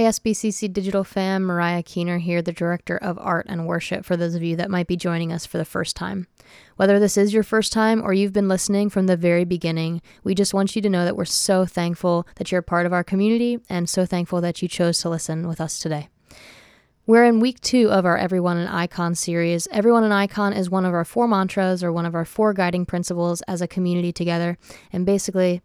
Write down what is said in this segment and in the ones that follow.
Hey, SBCC Digital fam, Mariah Keener here, the Director of Art and Worship, for those of you that might be joining us for the first time. Whether this is your first time or you've been listening from the very beginning, we just want you to know that we're so thankful that you're a part of our community and so thankful that you chose to listen with us today. We're in week two of our Everyone an Icon series. Everyone an Icon is one of our four mantras or one of our four guiding principles as a community together. And basically,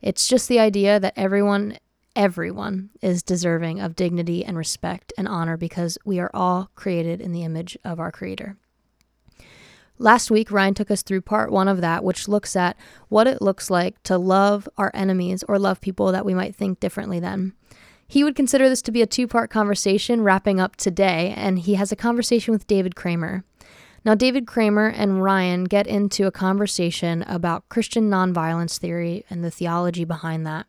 it's just the idea that everyone everyone is deserving of dignity and respect and honor because we are all created in the image of our Creator. Last week, Ryan took us through part one of that, which looks at what it looks like to love our enemies or love people that we might think differently than. He would consider this to be a two part conversation wrapping up today, and he has a conversation with David Cramer. Now, David Cramer and Ryan get into a conversation about Christian nonviolence theory and the theology behind that.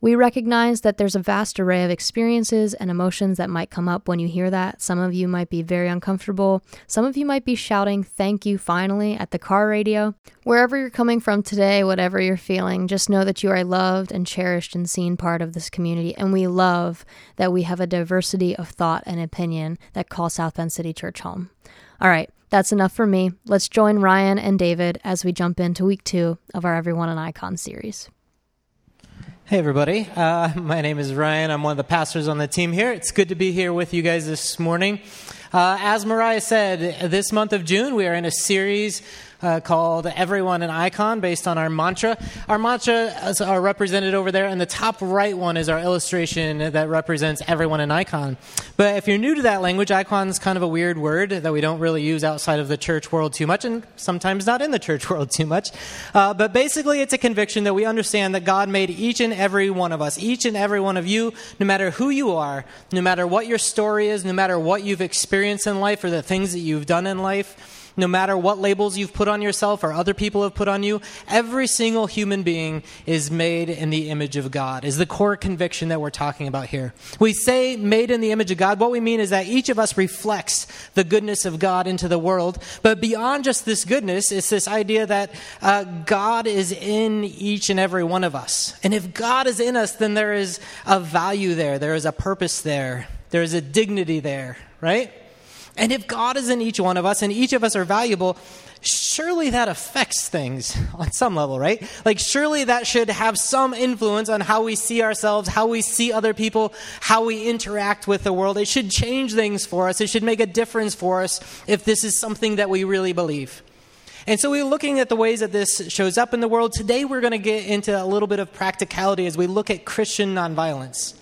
We recognize that there's a vast array of experiences and emotions that might come up when you hear that. Some of you might be very uncomfortable. Some of you might be shouting, Thank you, finally, at the car radio. Wherever you're coming from today, whatever you're feeling, just know that you are loved and cherished and seen part of this community. And we love that we have a diversity of thought and opinion that calls South Bend City Church home. All right, that's enough for me. Let's join Ryan and David as we jump into week two of our Everyone an Icon series. Hey, everybody. Uh, my name is Ryan. I'm one of the pastors on the team here. It's good to be here with you guys this morning. Uh, as Mariah said, this month of June, we are in a series uh, called Everyone an Icon based on our mantra. Our mantras are represented over there, and the top right one is our illustration that represents everyone an icon. But if you're new to that language, icon is kind of a weird word that we don't really use outside of the church world too much, and sometimes not in the church world too much. Uh, but basically, it's a conviction that we understand that God made each and every one of us, each and every one of you, no matter who you are, no matter what your story is, no matter what you've experienced in life or the things that you've done in life no matter what labels you've put on yourself or other people have put on you, every single human being is made in the image of God, is the core conviction that we're talking about here. We say made in the image of God. What we mean is that each of us reflects the goodness of God into the world. But beyond just this goodness, it's this idea that uh, God is in each and every one of us. And if God is in us, then there is a value there, there is a purpose there, there is a dignity there, right? And if God is in each one of us and each of us are valuable, surely that affects things on some level, right? Like, surely that should have some influence on how we see ourselves, how we see other people, how we interact with the world. It should change things for us. It should make a difference for us if this is something that we really believe. And so we're looking at the ways that this shows up in the world. Today we're going to get into a little bit of practicality as we look at Christian nonviolence.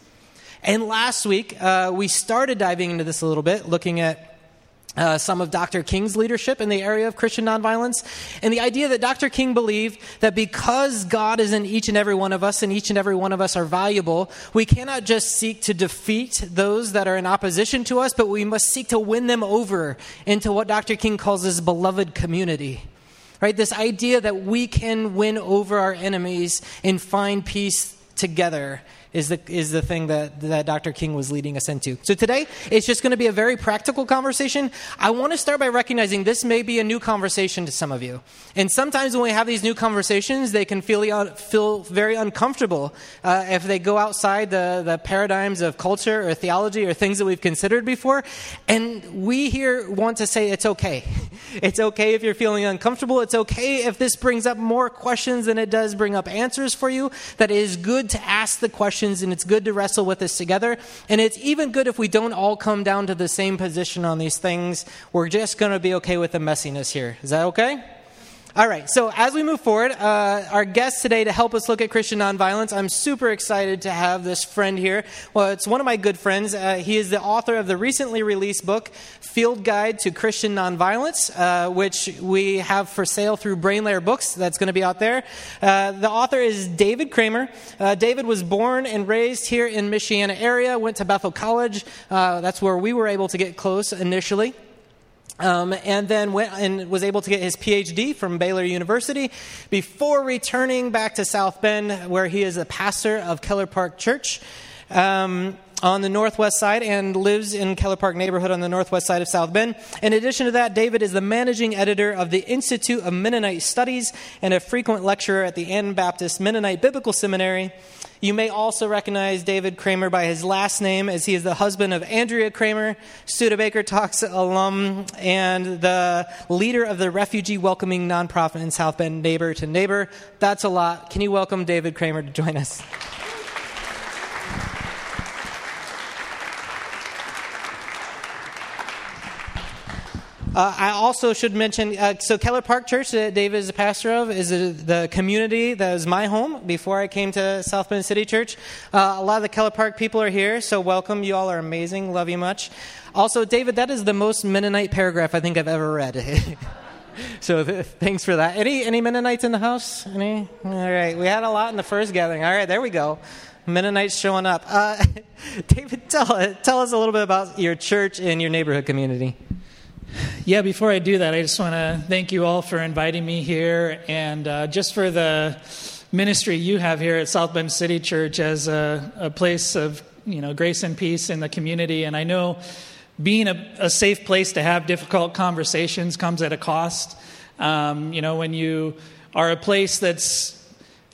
And last week, uh, we started diving into this a little bit, looking at uh, some of Dr. King's leadership in the area of Christian nonviolence, and the idea that Dr. King believed that because God is in each and every one of us and each and every one of us are valuable, we cannot just seek to defeat those that are in opposition to us, but we must seek to win them over into what Dr. King calls his beloved community. Right? This idea that we can win over our enemies and find peace together is the, is the thing that, that Dr. King was leading us into. So today, it's just going to be a very practical conversation. I want to start by recognizing this may be a new conversation to some of you. And sometimes when we have these new conversations, they can feel, feel very uncomfortable uh, if they go outside the, the paradigms of culture or theology or things that we've considered before. And we here want to say it's okay. It's okay if you're feeling uncomfortable. It's okay if this brings up more questions than it does bring up answers for you. That it is good to ask the questions questions, and it's good to wrestle with this together. And it's even good if we don't all come down to the same position on these things. We're just going to be okay with the messiness here. Is that okay? All right, so as we move forward, uh, our guest today to help us look at Christian nonviolence, I'm super excited to have this friend here. Well, it's one of my good friends. Uh, he is the author of the recently released book, Field Guide to Christian Nonviolence, uh, which we have for sale through Brain Lair Books. That's going to be out there. Uh, the author is David Cramer. Uh, David was born and raised here in Michiana area, went to Bethel College. Uh, that's where we were able to get close initially. Um, and then went and was able to get his PhD from Baylor University before returning back to South Bend, where he is a pastor of Keller Park Church. Um, on the northwest side and lives in Keller Park neighborhood on the northwest side of South Bend. In addition to that, David is the managing editor of the Institute of Mennonite Studies and a frequent lecturer at the Anabaptist Mennonite Biblical Seminary. You may also recognize David Cramer by his last name, as he is the husband of Andrea Cramer, Studebaker Talks alum, and the leader of the refugee welcoming nonprofit in South Bend, Neighbor to Neighbor. That's a lot. Can you welcome David Cramer to join us? Uh, I also should mention uh, so Keller Park Church that David is a pastor of is the community that was my home before I came to South Bend City Church. Uh, a lot of the Keller Park people are here, so welcome. You all are amazing. Love you much. Also, David, that is the most Mennonite paragraph I think I've ever read. so th- thanks for that. Any any Mennonites in the house? Any? All right, we had a lot in the first gathering. All right, there we go. Mennonites showing up. Uh, David, tell, tell us a little bit about your church and your neighborhood community. Yeah, before I do that, I just want to thank you all for inviting me here and uh, just for the ministry you have here at South Bend City Church as a, a, place of you know grace and peace in the community. And I know being a, a safe place to have difficult conversations comes at a cost. Um, you know, when you are a place that's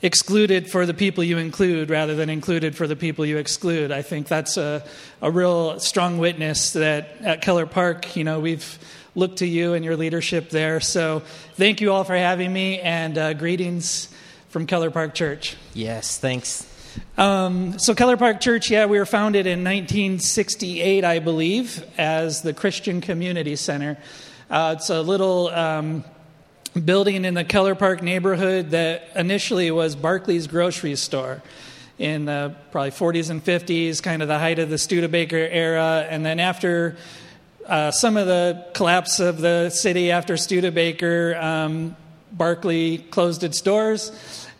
excluded for the people you include rather than included for the people you exclude. I think that's a, a real strong witness that at Keller Park, you know, we've looked to you and your leadership there. So thank you all for having me and uh, greetings from Keller Park Church. Yes, thanks. Um, so, Keller Park Church, yeah, we were founded in 1968, I believe, as the Christian Community Center. Uh, it's a little um, building in the Keller Park neighborhood that initially was Barclay's grocery store in the probably 40s and 50s, kind of the height of the Studebaker era. And then after uh, some of the collapse of the city after Studebaker, um, Barclay closed its doors,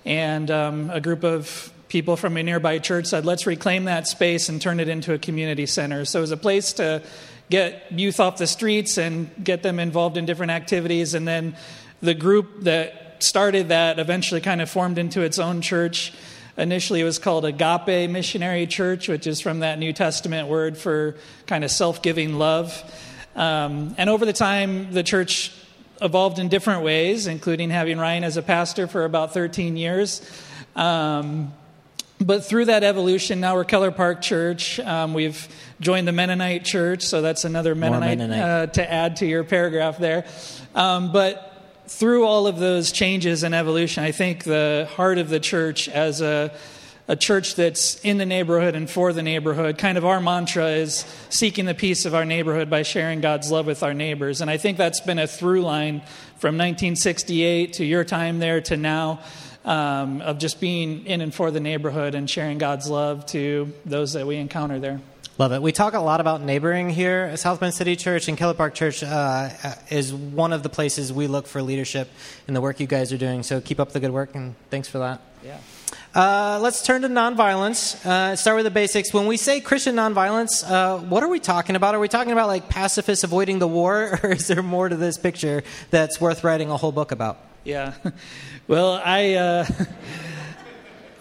and um, a group of people from a nearby church said, let's reclaim that space and turn it into a community center. So it was a place to get youth off the streets and get them involved in different activities, and then the group that started that eventually kind of formed into its own church. Initially, it was called Agape Missionary Church, which is from that New Testament word for kind of self giving love. Um, and over the time, the church evolved in different ways, including having Ryan as a pastor for about 13 years. Um, but through that evolution, now we're Keller Park Church. Um, we've joined the Mennonite Church, so that's another Mennonite, Mennonite. Uh, to add to your paragraph there. Um, but through all of those changes and evolution, I think the heart of the church as a, a church that's in the neighborhood and for the neighborhood, kind of our mantra is seeking the peace of our neighborhood by sharing God's love with our neighbors. And I think that's been a through line from 1968 to your time there to now. Um, of just being in and for the neighborhood and sharing God's love to those that we encounter there. Love it. We talk a lot about neighboring here South Bend City Church, and Keller Park Church uh, is one of the places we look for leadership in the work you guys are doing. So keep up the good work, and thanks for that. Yeah. Uh, let's turn to nonviolence. Uh, start with the basics. When we say Christian nonviolence, uh, what are we talking about? Are we talking about like pacifists avoiding the war, or is there more to this picture that's worth writing a whole book about? Yeah. Well, I.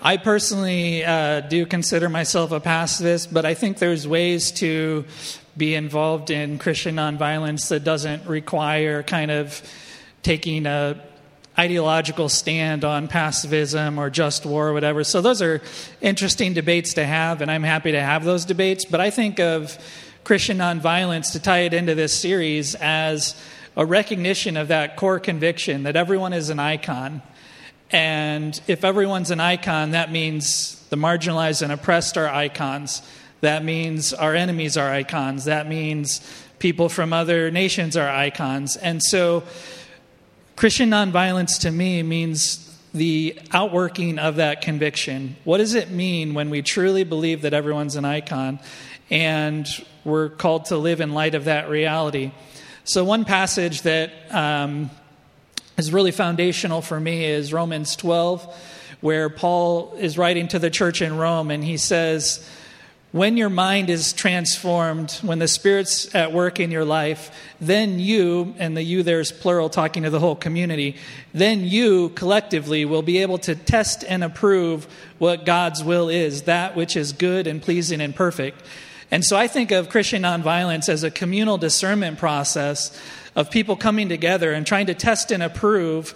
I personally uh, do consider myself a pacifist, but I think there's ways to be involved in Christian nonviolence that doesn't require kind of taking a ideological stand on pacifism or just war or whatever. So those are interesting debates to have, and I'm happy to have those debates. But I think of Christian nonviolence to tie it into this series as a recognition of that core conviction that everyone is an icon and if everyone's an icon, that means the marginalized and oppressed are icons. That means our enemies are icons. That means people from other nations are icons. And so, Christian nonviolence to me means the outworking of that conviction. What does it mean when we truly believe that everyone's an icon and we're called to live in light of that reality? So, one passage that um, is really foundational for me is Romans 12, where Paul is writing to the church in Rome and he says, when your mind is transformed, when the Spirit's at work in your life, then you, and the you there is plural, talking to the whole community, then you collectively will be able to test and approve what God's will is, that which is good and pleasing and perfect. And so I think of Christian nonviolence as a communal discernment process of people coming together and trying to test and approve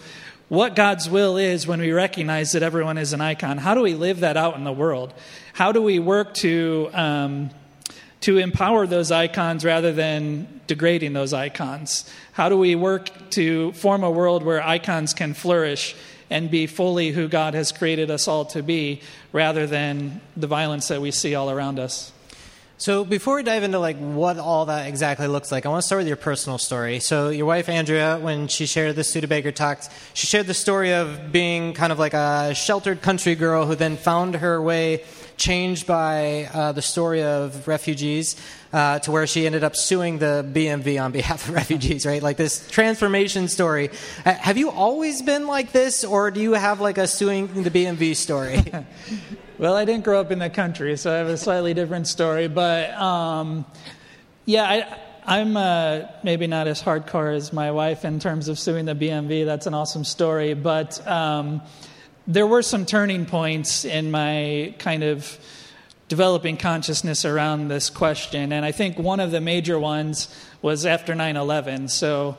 what God's will is when we recognize that everyone is an icon. How do we live that out in the world? How do we work to, um, to empower those icons rather than degrading those icons? How do we work to form a world where icons can flourish and be fully who God has created us all to be rather than the violence that we see all around us? So before we dive into like what all that exactly looks like, I want to start with your personal story. So your wife Andrea, when she shared the Studebaker talks, she shared the story of being kind of like a sheltered country girl who then found her way changed by uh, the story of refugees uh, to where she ended up suing the BMV on behalf of refugees, right? Like this transformation story. Uh, have you always been like this, or do you have like a suing the BMV story? Well, I didn't grow up in the country, so I have a slightly different story. But um, yeah, I, am uh, maybe not as hardcore as my wife in terms of suing the BMV. That's an awesome story. But um, there were some turning points in my kind of developing consciousness around this question. And I think one of the major ones was after 9 11. So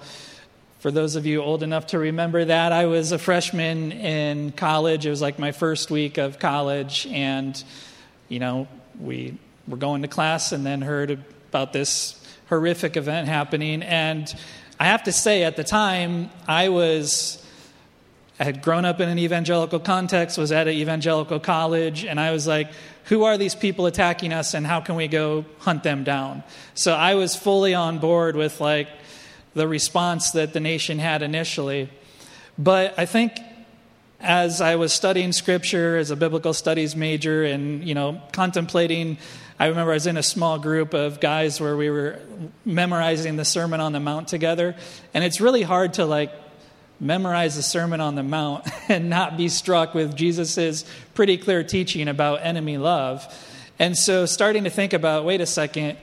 for those of you old enough to remember that, I was a freshman in college. It was like my first week of college, and you know, we were going to class and then heard about this horrific event happening. And I have to say, at the time, I was I had grown up in an evangelical context, was at an evangelical college, and I was like, who are these people attacking us and how can we go hunt them down? So I was fully on board with like the response that the nation had initially. But I think as I was studying scripture as a biblical studies major and, you know, contemplating, I remember I was in a small group of guys where we were memorizing the Sermon on the Mount together. And it's really hard to, like, memorize the Sermon on the Mount and not be struck with Jesus's pretty clear teaching about enemy love. And so starting to think about wait a second,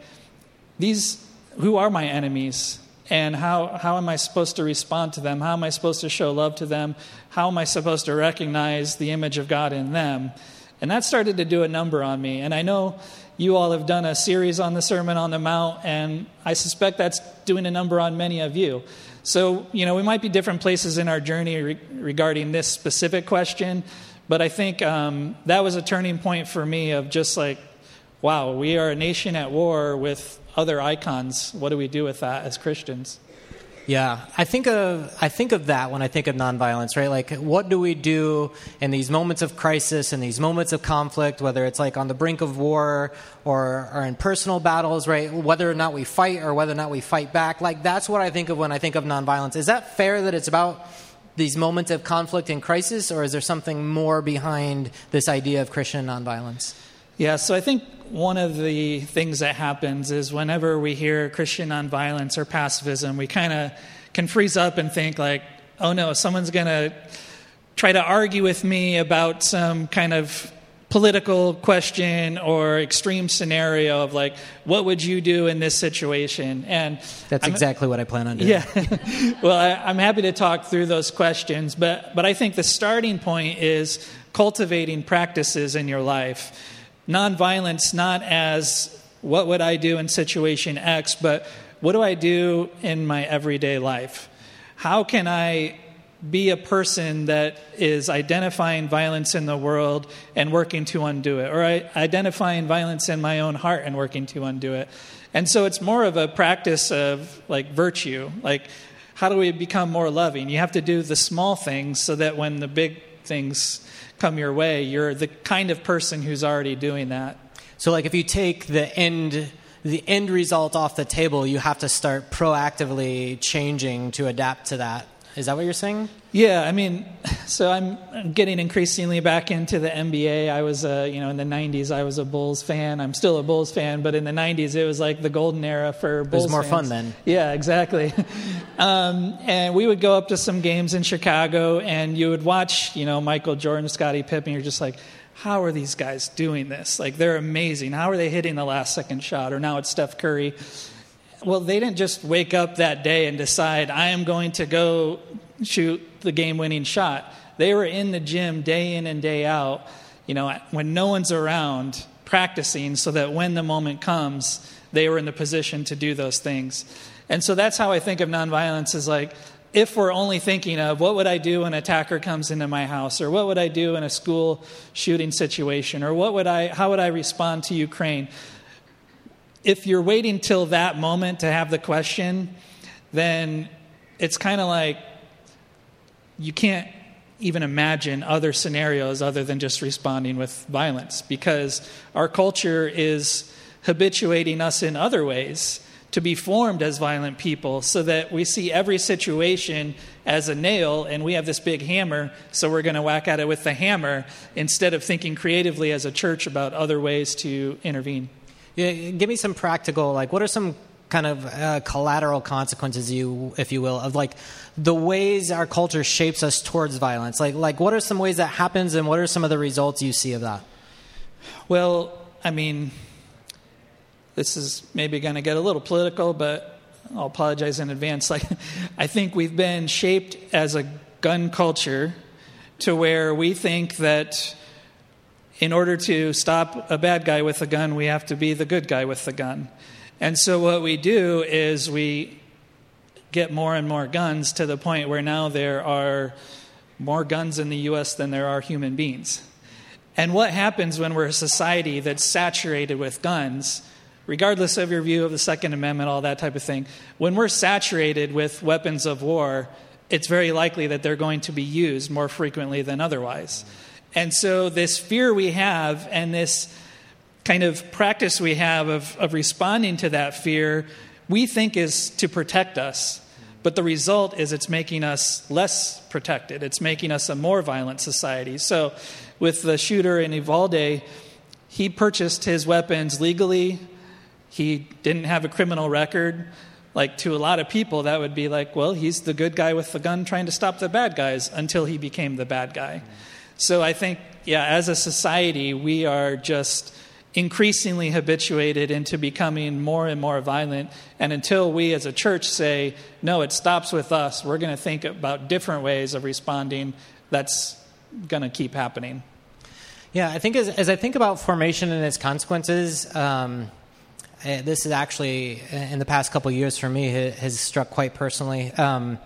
these, who are my enemies? And how, how am I supposed to respond to them? How am I supposed to show love to them? How am I supposed to recognize the image of God in them? And that started to do a number on me. And I know you all have done a series on the Sermon on the Mount, and I suspect that's doing a number on many of you. So, you know, we might be different places in our journey re- regarding this specific question, but I think um, that was a turning point for me of just like, wow, we are a nation at war with other icons. What do we do with that as Christians? Yeah, I think of I think of that when I think of nonviolence, right? Like, what do we do in these moments of crisis and these moments of conflict, whether it's like on the brink of war or, or in personal battles, right? Whether or not we fight or whether or not we fight back, like that's what I think of when I think of nonviolence. Is that fair that it's about these moments of conflict and crisis, or is there something more behind this idea of Christian nonviolence? Yeah, so I think one of the things that happens is whenever we hear Christian nonviolence or pacifism, we kind of can freeze up and think like, oh no, someone's going to try to argue with me about some kind of political question or extreme scenario of like what would you do in this situation? And that's I'm, exactly what i plan on doing. Yeah. Well I, i'm happy to talk through those questions but but i think the starting point is cultivating practices in your life nonviolence not as what would I do in situation X, but what do I do in my everyday life? How can I be a person that is identifying violence in the world and working to undo it, or identifying violence in my own heart and working to undo it? And so it's more of a practice of like virtue. Like, how do we become more loving? You have to do the small things so that when the big things come your way, you're the kind of person who's already doing that. So, like, if you take the end the end result off the table, you have to start proactively changing to adapt to that. Is that what you're saying? Yeah, I mean, so I'm getting increasingly back into the NBA. I was, uh, you know, in the '90s, I was a Bulls fan. I'm still a Bulls fan, but in the '90s, it was like the golden era for Bulls. It was more fans. fun then. Yeah, exactly. um, and we would go up to some games in Chicago, and you would watch, you know, Michael Jordan, Scottie Pippen. You're just like, how are these guys doing this? Like, they're amazing. How are they hitting the last second shot? Or now it's Steph Curry. Well, they didn't just wake up that day and decide, I am going to go shoot the game winning shot. They were in the gym day in and day out, you know, when no one's around, practicing so that when the moment comes, they were in the position to do those things. And so that's how I think of nonviolence is like, if we're only thinking of what would I do when an attacker comes into my house, or what would I do in a school shooting situation, or what would I, how would I respond to Ukraine? If you're waiting till that moment to have the question, then it's kind of like you can't even imagine other scenarios other than just responding with violence because our culture is habituating us in other ways to be formed as violent people so that we see every situation as a nail and we have this big hammer, so we're going to whack at it with the hammer instead of thinking creatively as a church about other ways to intervene. Give me some practical, like, what are some kind of uh, collateral consequences, you, if you will, of like the ways our culture shapes us towards violence? Like, like, what are some ways that happens and what are some of the results you see of that? Well, I mean, this is maybe going to get a little political, but I'll apologize in advance. Like, I think we've been shaped as a gun culture to where we think that in order to stop a bad guy with a gun, we have to be the good guy with the gun. And so what we do is we get more and more guns to the point where now there are more guns in the US than there are human beings. And what happens when we're a society that's saturated with guns regardless of your view of the Second Amendment, all that type of thing, when we're saturated with weapons of war, it's very likely that they're going to be used more frequently than otherwise. And so, this fear we have and this kind of practice we have of, of responding to that fear, we think is to protect us. But the result is it's making us less protected. It's making us a more violent society. So, with the shooter in Uvalde, he purchased his weapons legally he didn't have a criminal record. Like to a lot of people, that would be like, well, he's the good guy with the gun trying to stop the bad guys until he became the bad guy. So I think, yeah, as a society, we are just increasingly habituated into becoming more and more violent. And until we as a church say, no, it stops with us, we're going to think about different ways of responding, that's going to keep happening. Yeah, I think as, as I think about formation and its consequences, um, uh, this is actually in the past couple years for me has struck quite personally um,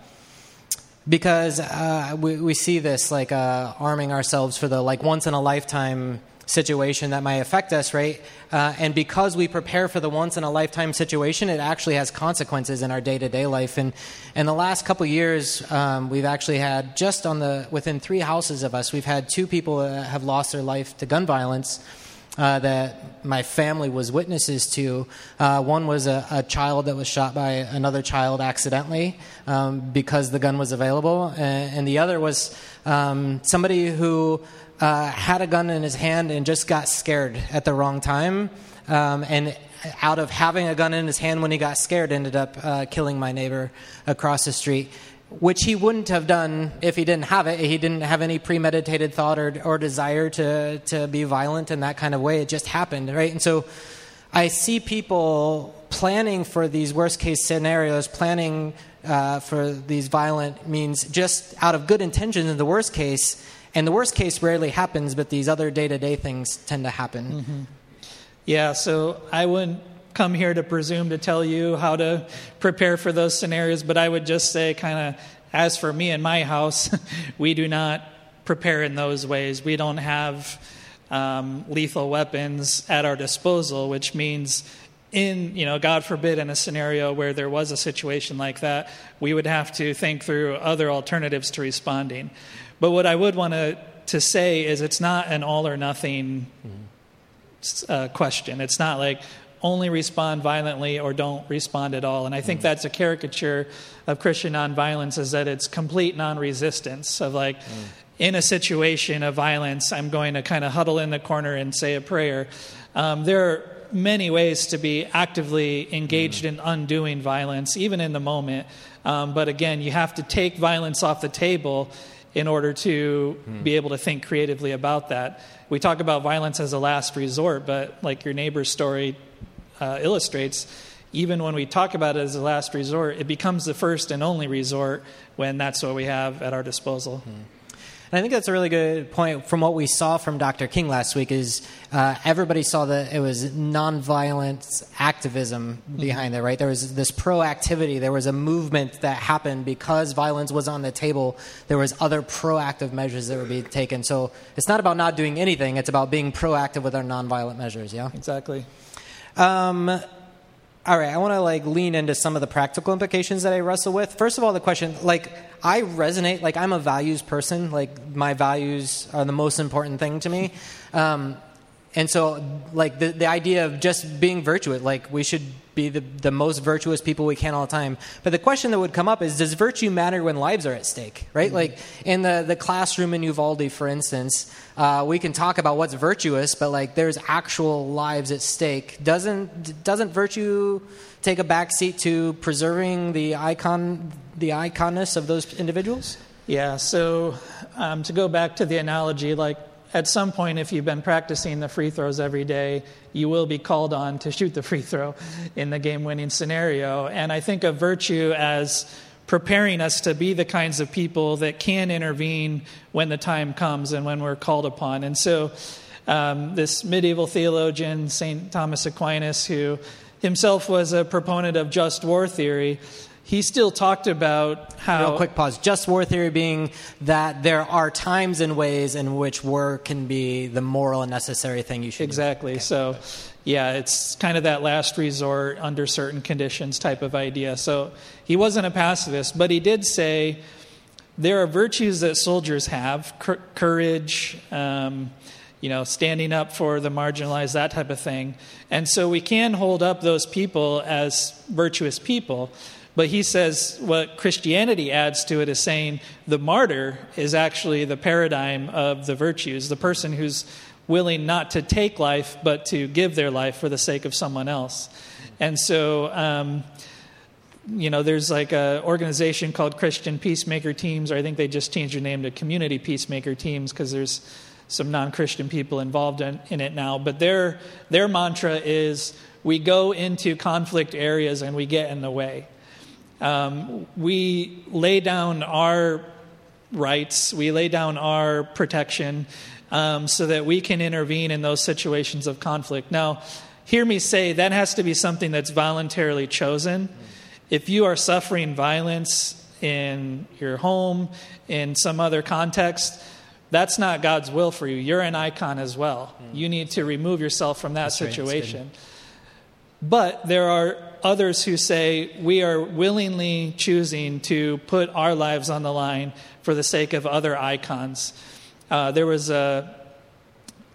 because uh, we, we see this like uh, arming ourselves for the like once in a lifetime situation that might affect us right? Uh, and because we prepare for the once in a lifetime situation it actually has consequences in our day-to-day life. And in the last couple years um, we've actually had just on the within three houses of us we've had two people have lost their life to gun violence uh, that my family was witnesses to. Uh, one was a, a, child that was shot by another child accidentally um, because the gun was available, and, and the other was um, somebody who uh, had a gun in his hand and just got scared at the wrong time. Um, and out of having a gun in his hand when he got scared, ended up uh, killing my neighbor across the street which he wouldn't have done if he didn't have it. He didn't have any premeditated thought or, or desire to, to be violent in that kind of way. It just happened, right? And so I see people planning for these worst case scenarios, planning uh, for these violent means just out of good intentions in the worst case. And the worst case rarely happens, but these other day to day things tend to happen. Mm-hmm. Yeah, so I wouldn't come here to presume to tell you how to prepare for those scenarios, but I would just say, kind of, as for me and my house, we do not prepare in those ways. We don't have um, lethal weapons at our disposal, which means in you know god forbid in a scenario where there was a situation like that we would have to think through other alternatives to responding. But what i would want to to say is it's not an all or nothing uh, question. It's not like only respond violently or don't respond at all. And I think mm. that's a caricature of Christian nonviolence is that it's complete non-resistance of like mm. in a situation of violence, I'm going to kind of huddle in the corner and say a prayer. Um, there are many ways to be actively engaged mm. in undoing violence, even in the moment. Um, but again, you have to take violence off the table in order to be able to think creatively about that. We talk about violence as a last resort, but like your neighbor's story uh, illustrates, even when we talk about it as a last resort, it becomes the first and only resort when that's what we have at our disposal. And I think that's a really good point from what we saw from Dr. King last week is uh, everybody saw that it was nonviolent activism behind mm-hmm. it, right? There was this proactivity. There was a movement that happened because violence was on the table. There was other proactive measures that were being taken. So it's not about not doing anything. It's about being proactive with our nonviolent measures, yeah? Exactly. Um, all right, I want to like lean into some of the practical implications that I wrestle with. First of all, the question like I resonate, like I'm a values person, like my values are the most important thing to me. Um, and so, like the, the idea of just being virtuous, like we should be the, the most virtuous people we can all the time. But the question that would come up is Does virtue matter when lives are at stake, right? Mm-hmm. Like in the, the classroom in Uvalde, for instance, uh, we can talk about what's virtuous, but like there's actual lives at stake. Doesn't, doesn't virtue take a backseat to preserving the icon, the iconness of those individuals? Yeah, so um, to go back to the analogy, like at some point, if you've been practicing the free throws every day, you will be called on to shoot the free throw in the game winning scenario. And I think of virtue as preparing us to be the kinds of people that can intervene when the time comes and when we're called upon. And so, um, this medieval theologian, St. Thomas Aquinas, who himself was a proponent of just war theory, he still talked about how. Real quick pause. Just war theory being that there are times and ways in which war can be the moral and necessary thing you should exactly. do. Exactly. So, yeah, it's kind of that last resort under certain conditions type of idea. So, he wasn't a pacifist, but he did say there are virtues that soldiers have courage, um, you know, standing up for the marginalized, that type of thing. And so we can hold up those people as virtuous people. But he says what Christianity adds to it is saying the martyr is actually the paradigm of the virtues, the person who's willing not to take life, but to give their life for the sake of someone else. And so, um, you know, there's like an organization called Christian Peacemaker Teams, or I think they just changed their name to Community Peacemaker Teams because there's some non Christian people involved in, in it now. But their, their mantra is we go into conflict areas and we get in the way. Um, we lay down our rights, we lay down our protection um, so that we can intervene in those situations of conflict. Now, hear me say that has to be something that's voluntarily chosen. If you are suffering violence in your home, in some other context, that's not God's will for you. You're an icon as well. You need to remove yourself from that that's situation. Right, but there are others who say we are willingly choosing to put our lives on the line for the sake of other icons. Uh, there was a,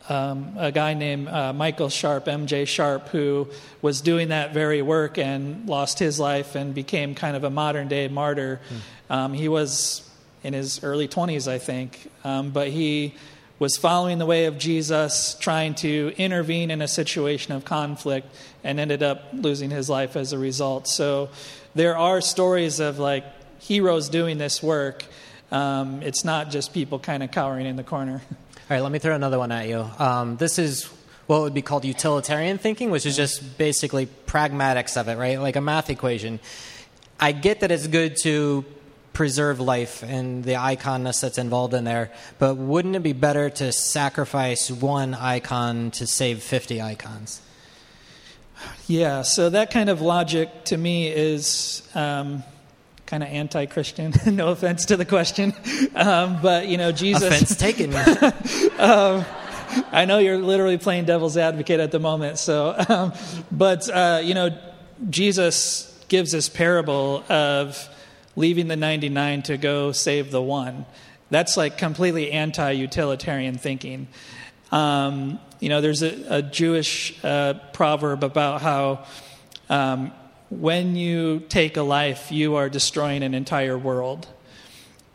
um, a guy named uh, Michael Sharp, MJ Sharp, who was doing that very work and lost his life and became kind of a modern day martyr. Mm. Um, he was in his early 20s, I think, um, but he was following the way of Jesus, trying to intervene in a situation of conflict, and ended up losing his life as a result. So there are stories of like heroes doing this work. Um, it's not just people kind of cowering in the corner. All right, let me throw another one at you. Um, this is what would be called utilitarian thinking, which is just basically pragmatics of it, right? Like a math equation. I get that it's good to preserve life and the iconness that's involved in there. But wouldn't it be better to sacrifice one icon to save 50 icons? Yeah, so that kind of logic to me is um, kind of anti Christian. no offense to the question. Um, but, you know, Jesus. Offense taken. um, I know you're literally playing devil's advocate at the moment. So, um, but, uh, you know, Jesus gives this parable of leaving the 99 to go save the one. That's like completely anti utilitarian thinking. Um, you know, there's a, a Jewish uh, proverb about how um, when you take a life, you are destroying an entire world.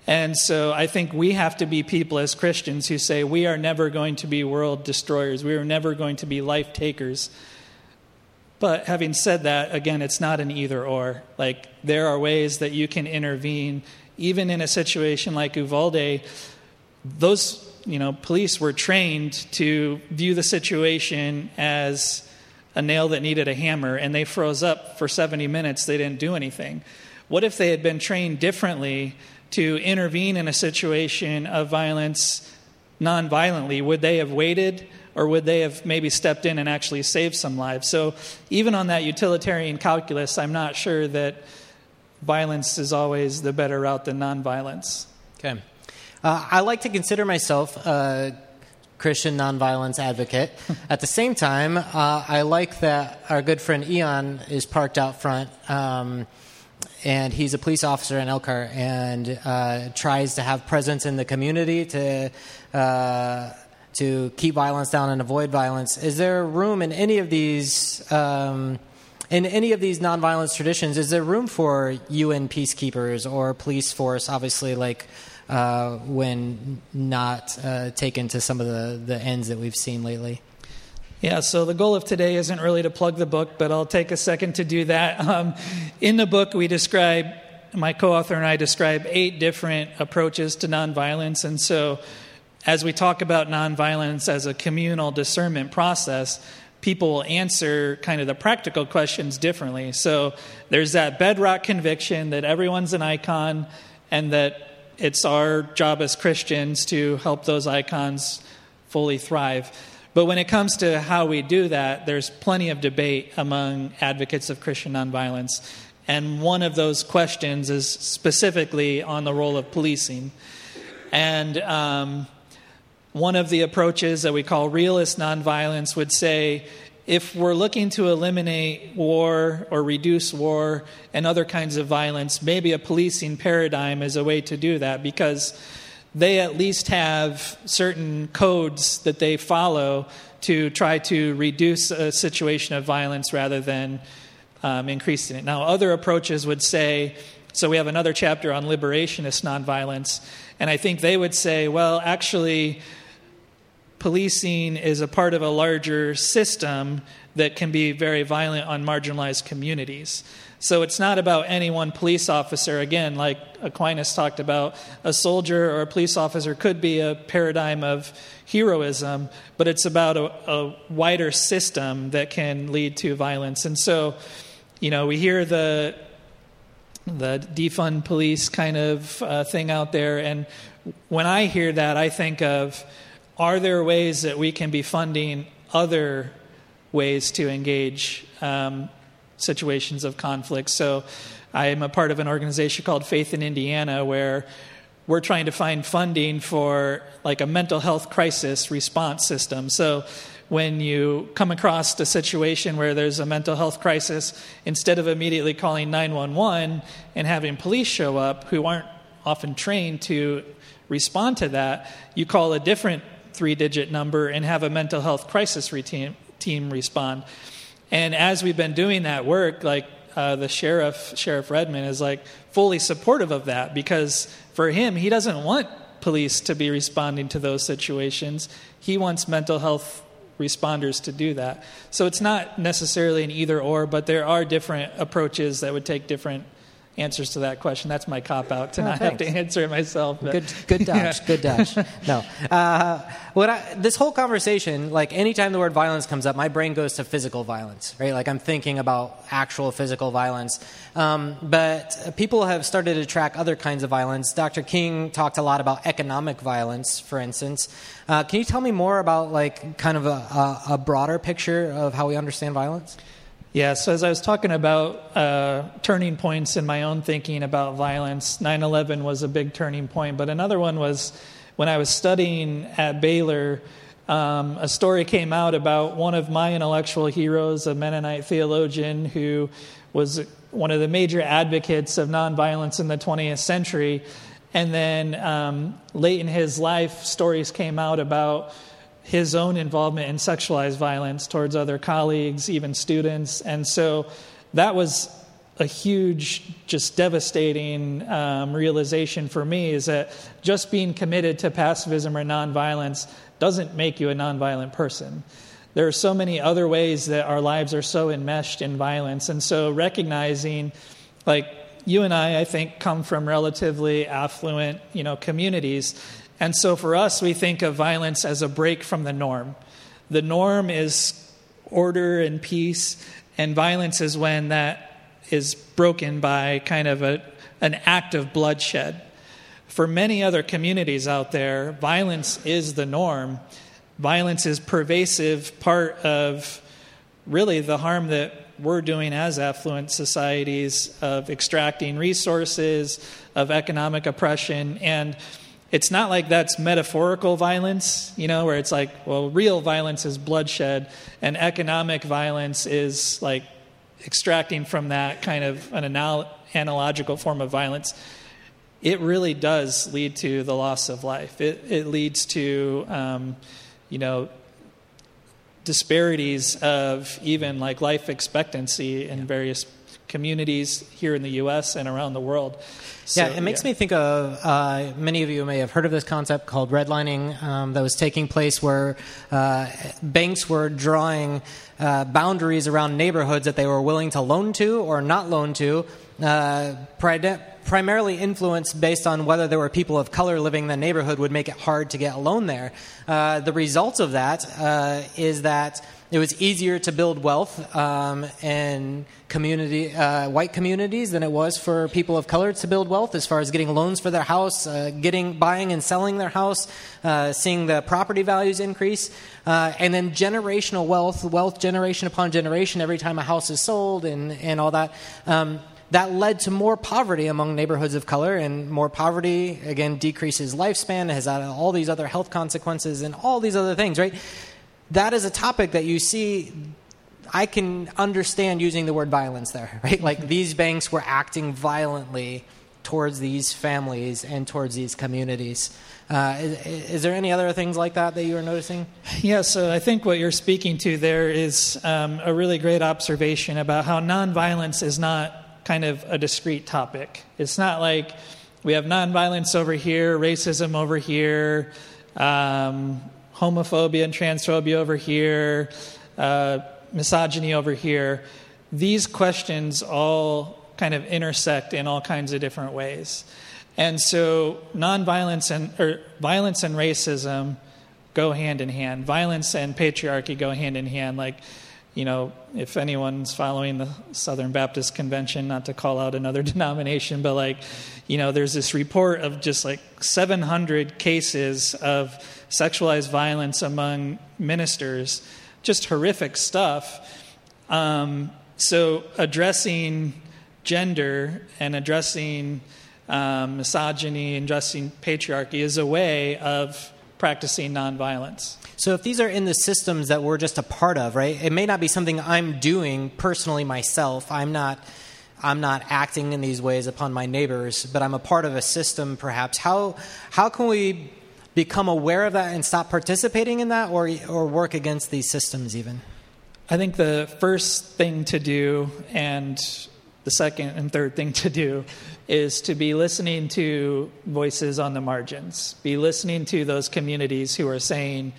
And so I think we have to be people as Christians who say we are never going to be world destroyers. We are never going to be life takers. But having said that, again, it's not an either or. Like, there are ways that you can intervene even in a situation like Uvalde, those you know police were trained to view the situation as a nail that needed a hammer, and they froze up for 70 minutes. They didn't do anything. What if they had been trained differently to intervene in a situation of violence non-violently? Would they have waited? Or would they have maybe stepped in and actually saved some lives? So, even on that utilitarian calculus, I'm not sure that violence is always the better route than nonviolence. Okay. Uh, I like to consider myself a Christian nonviolence advocate. At the same time, uh, I like that our good friend Eon is parked out front. Um, and he's a police officer in Elkhart and uh, tries to have presence in the community to uh, to keep violence down and avoid violence. Is there room in any of these um, in any of these nonviolence traditions? Is there room for UN peacekeepers or police force? Obviously, like uh, when not uh, taken to some of the, the ends that we've seen lately. Yeah, so the goal of today isn't really to plug the book, but I'll take a second to do that. Um, in the book, we describe, my co author and I describe eight different approaches to nonviolence. And so, as we talk about nonviolence as a communal discernment process, people will answer kind of the practical questions differently. So, there's that bedrock conviction that everyone's an icon and that it's our job as Christians to help those icons fully thrive. But when it comes to how we do that, there's plenty of debate among advocates of Christian nonviolence. And one of those questions is specifically on the role of policing. And um, one of the approaches that we call realist nonviolence would say if we're looking to eliminate war or reduce war and other kinds of violence, maybe a policing paradigm is a way to do that because they at least have certain codes that they follow to try to reduce a situation of violence rather than um, increasing it. Now, other approaches would say, so we have another chapter on liberationist nonviolence, and I think they would say, well, actually, policing is a part of a larger system that can be very violent on marginalized communities. So it's not about any one police officer. Again, like Aquinas talked about, a soldier or a police officer could be a paradigm of heroism, but it's about a, a wider system that can lead to violence. And so, you know, we hear the the defund police kind of uh, thing out there, and when I hear that, I think of are there ways that we can be funding other ways to engage um, situations of conflict. So I am a part of an organization called Faith in Indiana where we're trying to find funding for like a mental health crisis response system. So when you come across a situation where there's a mental health crisis, instead of immediately calling 911 and having police show up who aren't often trained to respond to that, you call a different three digit number and have a mental health crisis team respond. And as we've been doing that work, like uh, the sheriff, Sheriff Redman, is like fully supportive of that because for him, he doesn't want police to be responding to those situations. He wants mental health responders to do that. So it's not necessarily an either or, but there are different approaches that would take different answers to that question. That's my cop out to oh, not thanks. have to answer it myself. But. Good, good dodge. Yeah. Good dodge. No, uh, what I, this whole conversation, like anytime the word violence comes up, my brain goes to physical violence, right? Like I'm thinking about actual physical violence. Um, but people have started to track other kinds of violence. Dr. King talked a lot about economic violence, for instance. Uh, can you tell me more about like kind of a, a, a broader picture of how we understand violence? Yeah, so as I was talking about uh, turning points in my own thinking about violence, 9 11 was a big turning point. But another one was when I was studying at Baylor, um, a story came out about one of my intellectual heroes, a Mennonite theologian who was one of the major advocates of nonviolence in the 20th century. And then um, late in his life, stories came out about his own involvement in sexualized violence towards other colleagues, even students. And so that was a huge, just devastating um, realization for me is that just being committed to pacifism or nonviolence doesn't make you a nonviolent person. There are so many other ways that our lives are so enmeshed in violence. And so recognizing, like, you and I, I think, come from relatively affluent, you know, communities. And so for us, we think of violence as a break from the norm. The norm is order and peace, and violence is when that is broken by kind of a, an act of bloodshed. For many other communities out there, violence is the norm. Violence is pervasive part of really the harm that we're doing as affluent societies of extracting resources, of economic oppression, and it's not like that's metaphorical violence, you know, where it's like, well, real violence is bloodshed, and economic violence is like extracting from that kind of an anal- analogical form of violence. It really does lead to the loss of life. It, it leads to, um, you know, disparities of even like life expectancy in various communities here in the U.S. and around the world. So, yeah, it makes yeah. me think of uh, many of you may have heard of this concept called redlining um, that was taking place where uh, banks were drawing uh, boundaries around neighborhoods that they were willing to loan to or not loan to. Uh, primarily influenced based on whether there were people of color living in the neighborhood would make it hard to get a loan there. Uh, the result of that uh, is that it was easier to build wealth um, in community, uh, white communities than it was for people of color to build wealth as far as getting loans for their house, uh, getting, buying and selling their house, uh, seeing the property values increase, uh, and then generational wealth, wealth generation upon generation every time a house is sold and, and all that. Um, that led to more poverty among neighborhoods of color, and more poverty, again, decreases lifespan, has all these other health consequences, and all these other things, right? That is a topic that you see. I can understand using the word violence there, right? Like these banks were acting violently towards these families and towards these communities. Uh, is, is, there any other things like that that you are noticing? Yeah, so I think what you're speaking to there is um, a really great observation about how nonviolence is not kind of a discrete topic. It's not like we have nonviolence over here, racism over here, um, homophobia and transphobia over here, uh, misogyny over here. These questions all kind of intersect in all kinds of different ways. And so nonviolence and or violence and racism go hand in hand. Violence and patriarchy go hand in hand. Like you know, if anyone's following the Southern Baptist Convention, not to call out another denomination, but like, you know, there's this report of just like 700 cases of sexualized violence among ministers, just horrific stuff. Um, so addressing gender and addressing um, misogyny and addressing patriarchy is a way of practicing nonviolence. So if these are in the systems that we're just a part of, right? It may not be something I'm doing personally myself. I'm not I'm not acting in these ways upon my neighbors, but I'm a part of a system perhaps. How how can we become aware of that and stop participating in that or or work against these systems even? I think the first thing to do and the second and third thing to do is to be listening to voices on the margins, be listening to those communities who are saying,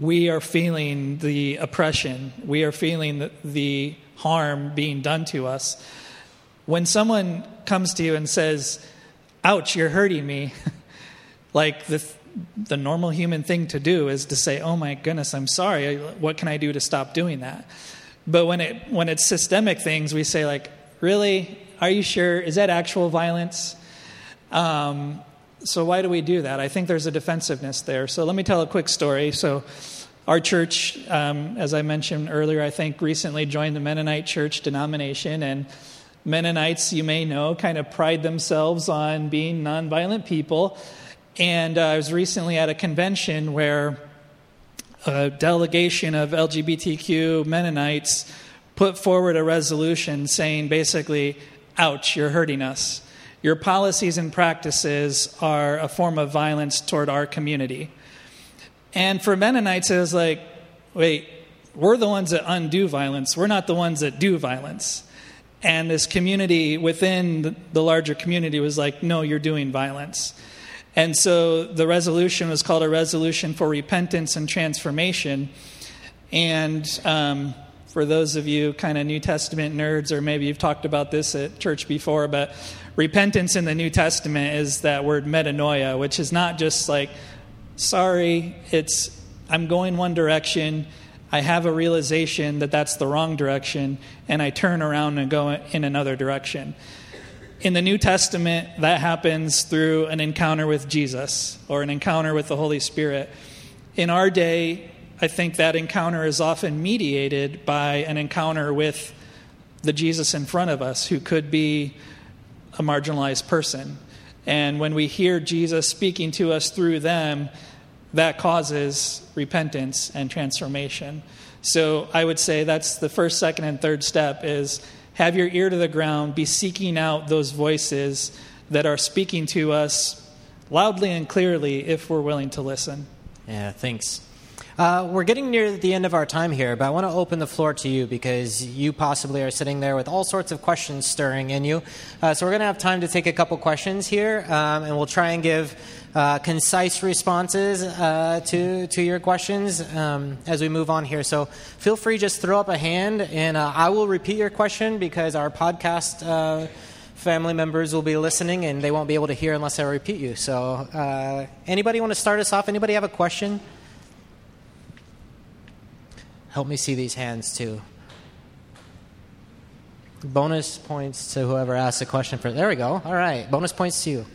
we are feeling the oppression, we are feeling the, the harm being done to us. When someone comes to you and says, ouch, you're hurting me, like the, the normal human thing to do is to say, oh my goodness, I'm sorry. What can I do to stop doing that? But when, it, when it's systemic things, we say, like, really? Are you sure? Is that actual violence? Um, so why do we do that? I think there's a defensiveness there. So let me tell a quick story. So our church, um, as I mentioned earlier, I think recently joined the Mennonite church denomination, and Mennonites, you may know, kind of pride themselves on being nonviolent people. And uh, I was recently at a convention where a delegation of LGBTQ Mennonites put forward a resolution saying basically, ouch, you're hurting us. Your policies and practices are a form of violence toward our community. And for Mennonites, it was like, wait, we're the ones that undo violence. We're not the ones that do violence. And this community within the larger community was like, no, you're doing violence. And so the resolution was called a resolution for repentance and transformation. And um, for those of you kind of New Testament nerds, or maybe you've talked about this at church before, but repentance in the New Testament is that word metanoia, which is not just like, sorry, it's I'm going one direction. I have a realization that that's the wrong direction, and I turn around and go in another direction. In the New Testament, that happens through an encounter with Jesus or an encounter with the Holy Spirit. In our day, I think that encounter is often mediated by an encounter with the Jesus in front of us, who could be a marginalized person. And when we hear Jesus speaking to us through them, that causes repentance and transformation. So I would say that's the first, second, and third step is have your ear to the ground, be seeking out those voices that are speaking to us loudly and clearly if we're willing to listen. Yeah, thanks. Uh, we're getting near the end of our time here, but I want to open the floor to you because you possibly are sitting there with all sorts of questions stirring in you. Uh, so we're going to have time to take a couple questions here, um, and we'll try and give uh, concise responses uh, to to your questions um, as we move on here. So feel free, just throw up a hand, and uh, I will repeat your question because our podcast uh, family members will be listening and they won't be able to hear unless I repeat you. So, uh, anybody want to start us off? Anybody have a question? Help me see these hands too. Bonus points to whoever asked the question for. There we go. All right. Bonus points to you.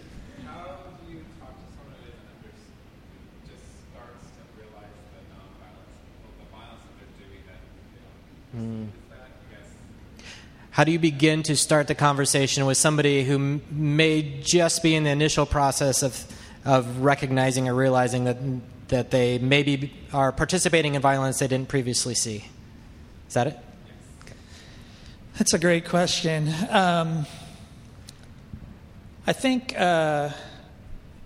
How do you begin to start the conversation with somebody who may just be in the initial process of, of recognizing or realizing that that they maybe are participating in violence they didn't previously see? Is that it? That's a great question. Um, I think uh,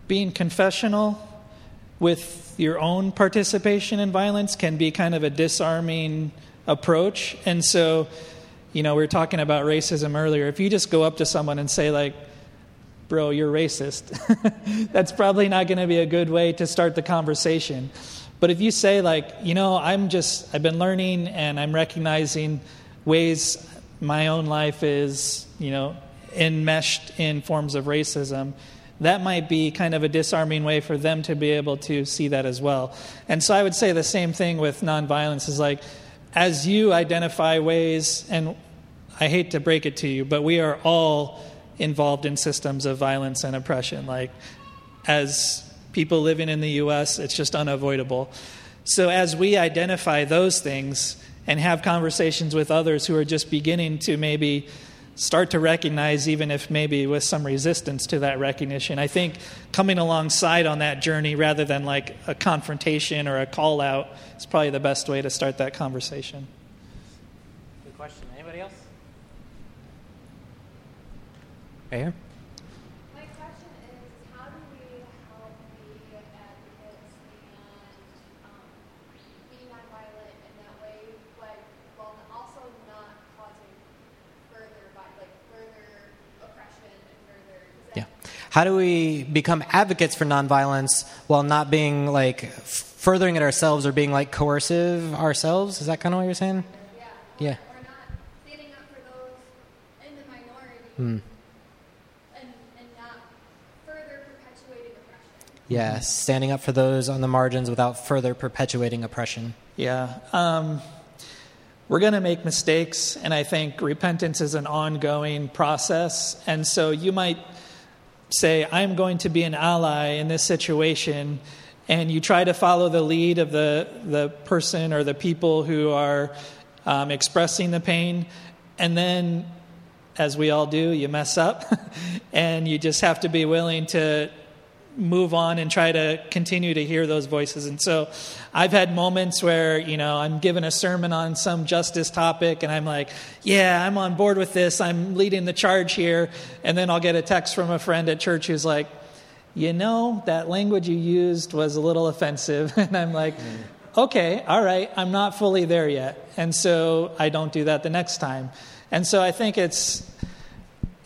being confessional with your own participation in violence can be kind of a disarming approach. And so, you know, we were talking about racism earlier. If you just go up to someone and say, like, bro, you're racist. That's probably not going to be a good way to start the conversation. But if you say, like, you know, I'm just, I've been learning and I'm recognizing ways my own life is, you know, enmeshed in forms of racism, that might be kind of a disarming way for them to be able to see that as well. And so I would say the same thing with nonviolence is like, as you identify ways, and I hate to break it to you, but we are all involved in systems of violence and oppression. Like, as people living in the U.S., it's just unavoidable. So, as we identify those things and have conversations with others who are just beginning to maybe start to recognize, even if maybe with some resistance to that recognition, I think coming alongside on that journey rather than like a confrontation or a call out is probably the best way to start that conversation. Good question. Right here. My question is, how do we help the advocates and um, be nonviolent in that way, but while also not causing further, like further oppression and further. Yeah. How do we become advocates for nonviolence while not being like furthering it ourselves or being like coercive ourselves? Is that kind of what you're saying? Yeah. Yeah. Or not standing up for those in the minority. Hmm. And and not further perpetuating oppression. Yes, standing up for those on the margins without further perpetuating oppression. Yeah. Um, we're going to make mistakes, and I think repentance is an ongoing process. And so you might say, I'm going to be an ally in this situation, and you try to follow the lead of the, the person or the people who are um, expressing the pain, and then, as we all do, you mess up, and you just have to be willing to move on and try to continue to hear those voices. And so I've had moments where, you know, I'm given a sermon on some justice topic and I'm like, yeah, I'm on board with this. I'm leading the charge here. And then I'll get a text from a friend at church who's like, you know, that language you used was a little offensive. And I'm like, okay, all right, I'm not fully there yet. And so I don't do that the next time. And so I think it's,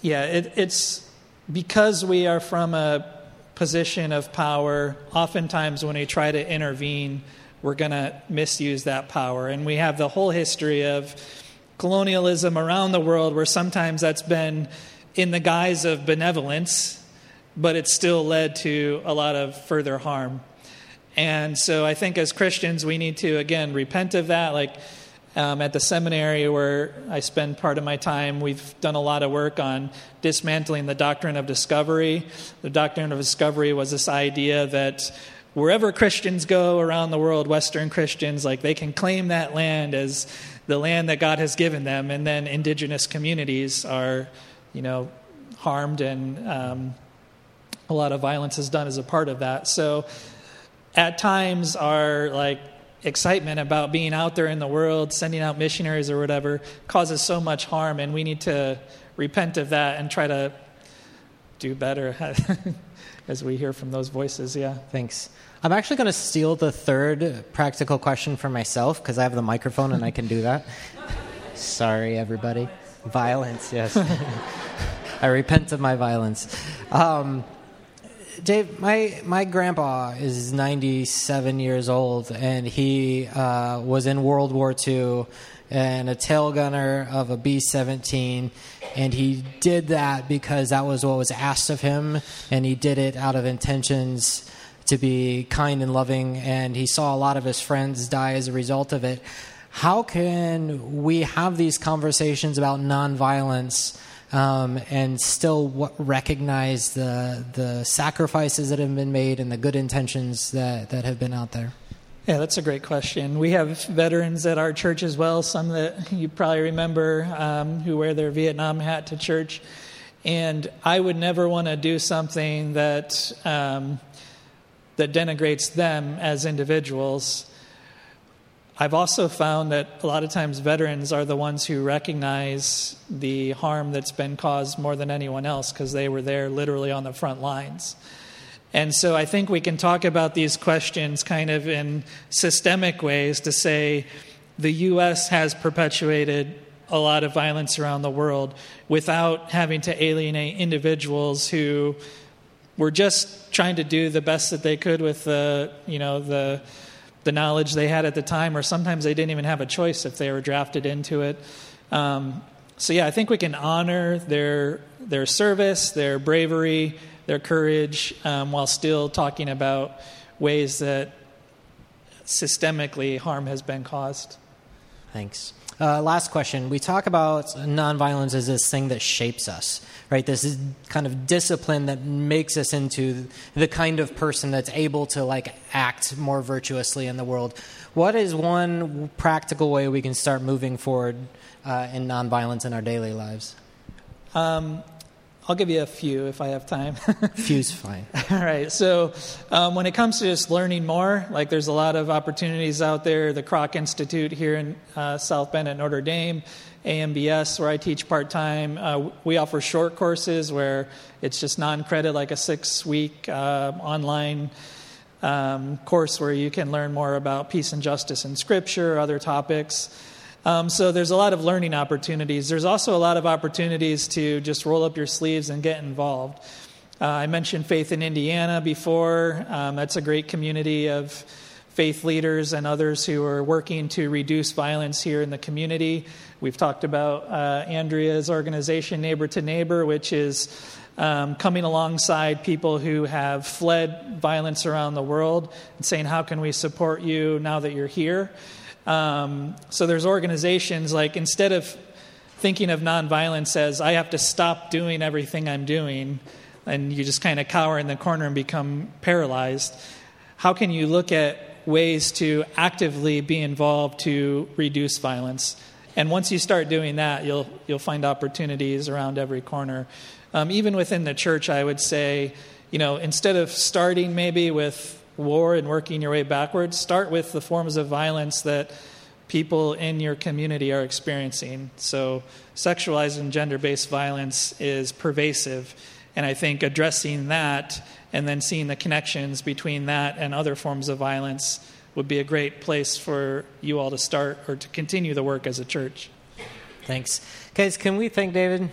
yeah, it, it's because we are from a position of power, oftentimes when we try to intervene, we're going to misuse that power. And we have the whole history of colonialism around the world where sometimes that's been in the guise of benevolence, but it's still led to a lot of further harm. And so I think as Christians, we need to, again, repent of that. Like um, at the seminary where I spend part of my time, we've done a lot of work on dismantling the doctrine of discovery. The doctrine of discovery was this idea that wherever Christians go around the world, Western Christians, like they can claim that land as the land that God has given them, and then indigenous communities are, you know, harmed and um, a lot of violence is done as a part of that. So at times our like excitement about being out there in the world, sending out missionaries or whatever, causes so much harm, and we need to repent of that and try to do better as we hear from those voices. Yeah. Thanks. I'm actually going to steal the third practical question for myself because I have the microphone and I can do that. Sorry, everybody. Violence, yes. I repent of my violence. Um, Dave, my my grandpa is 97 years old, and he uh, was in World War II and a tail gunner of a B 17. And he did that because that was what was asked of him, and he did it out of intentions to be kind and loving. And he saw a lot of his friends die as a result of it. How can we have these conversations about nonviolence? Um, and still w- recognize the the sacrifices that have been made and the good intentions that, that have been out there? Yeah, that's a great question. We have veterans at our church as well, some that you probably remember um, who wear their Vietnam hat to church. And I would never want to do something that, um, that denigrates them as individuals. I've also found that a lot of times veterans are the ones who recognize the harm that's been caused more than anyone else because they were there literally on the front lines. And so I think we can talk about these questions kind of in systemic ways to say the U.S. has perpetuated a lot of violence around the world without having to alienate individuals who were just trying to do the best that they could with the, you know, the, the knowledge they had at the time, or sometimes they didn't even have a choice if they were drafted into it. Um, so yeah, I think we can honor their their service, their bravery, their courage, um, while still talking about ways that systemically harm has been caused. Thanks. Uh, last question. We talk about nonviolence as this thing that shapes us, right? This is kind of discipline that makes us into the kind of person that's able to like act more virtuously in the world. What is one practical way we can start moving forward uh, in nonviolence in our daily lives? Um, I'll give you a few if I have time. Few's fine. All right. So, um, when it comes to just learning more, like there's a lot of opportunities out there. The Kroc Institute here in uh, South Bend at Notre Dame, AMBS, where I teach part time. Uh, we offer short courses where it's just non credit, like a six week uh, online um, course where you can learn more about peace and justice in Scripture, other topics. Um, so there's a lot of learning opportunities. There's also a lot of opportunities to just roll up your sleeves and get involved. Uh, I mentioned Faith in Indiana before. Um, that's a great community of faith leaders and others who are working to reduce violence here in the community. We've talked about uh, Andrea's organization, Neighbor to Neighbor, which is um, coming alongside people who have fled violence around the world and saying, How can we support you now that you're here? Um, so there's organizations like instead of thinking of nonviolence as I have to stop doing everything I'm doing, and you just kind of cower in the corner and become paralyzed, how can you look at ways to actively be involved to reduce violence? And once you start doing that, you'll, you'll find opportunities around every corner. Um, even within the church, I would say, you know, instead of starting maybe with war and working your way backwards, start with the forms of violence that people in your community are experiencing. So, sexualized and gender based violence is pervasive. And I think addressing that and then seeing the connections between that and other forms of violence would be a great place for you all to start or to continue the work as a church. Thanks. Guys, can we thank David?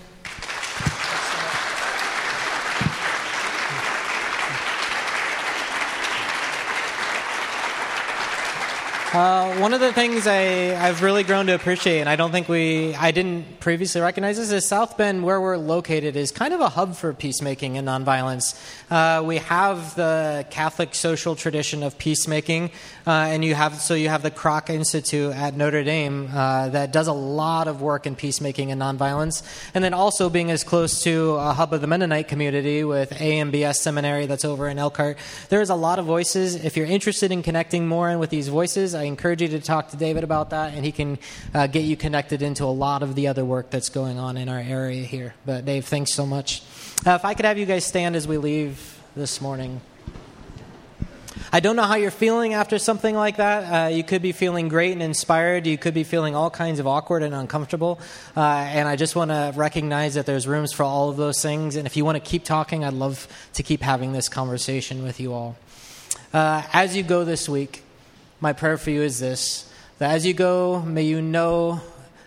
Uh, one of the things I, I've really grown to appreciate, and I don't think we, I didn't previously recognize this, is South Bend, where we're located, is kind of a hub for peacemaking and nonviolence. Uh, we have the Catholic social tradition of peacemaking, uh, and you have so you have the Kroc Institute at Notre Dame uh, that does a lot of work in peacemaking and nonviolence, and then also being as close to a hub of the Mennonite community with AMBS Seminary that's over in Elkhart. There is a lot of voices. If you're interested in connecting more in with these voices, I encourage you to talk to David about that, and he can uh, get you connected into a lot of the other work that's going on in our area here. But Dave, thanks so much. Uh, if I could have you guys stand as we leave this morning. I don't know how you're feeling after something like that. Uh, you could be feeling great and inspired. You could be feeling all kinds of awkward and uncomfortable. Uh, and I just want to recognize that there's rooms for all of those things. And if you want to keep talking, I'd love to keep having this conversation with you all. Uh, as you go this week, my prayer for you is this that as you go, may you know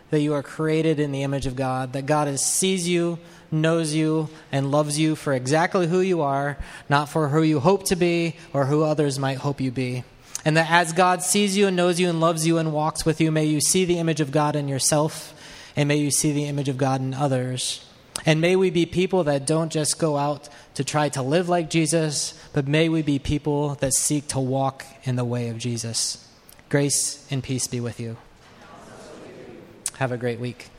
that you are created in the image of God, that God sees you, knows you, and loves you for exactly who you are, not for who you hope to be or who others might hope you be. And that as God sees you and knows you and loves you and walks with you, may you see the image of God in yourself, and may you see the image of God in others. And may we be people that don't just go out to try to live like Jesus, but may we be people that seek to walk in the way of Jesus. Grace and peace be with you. Have a great week.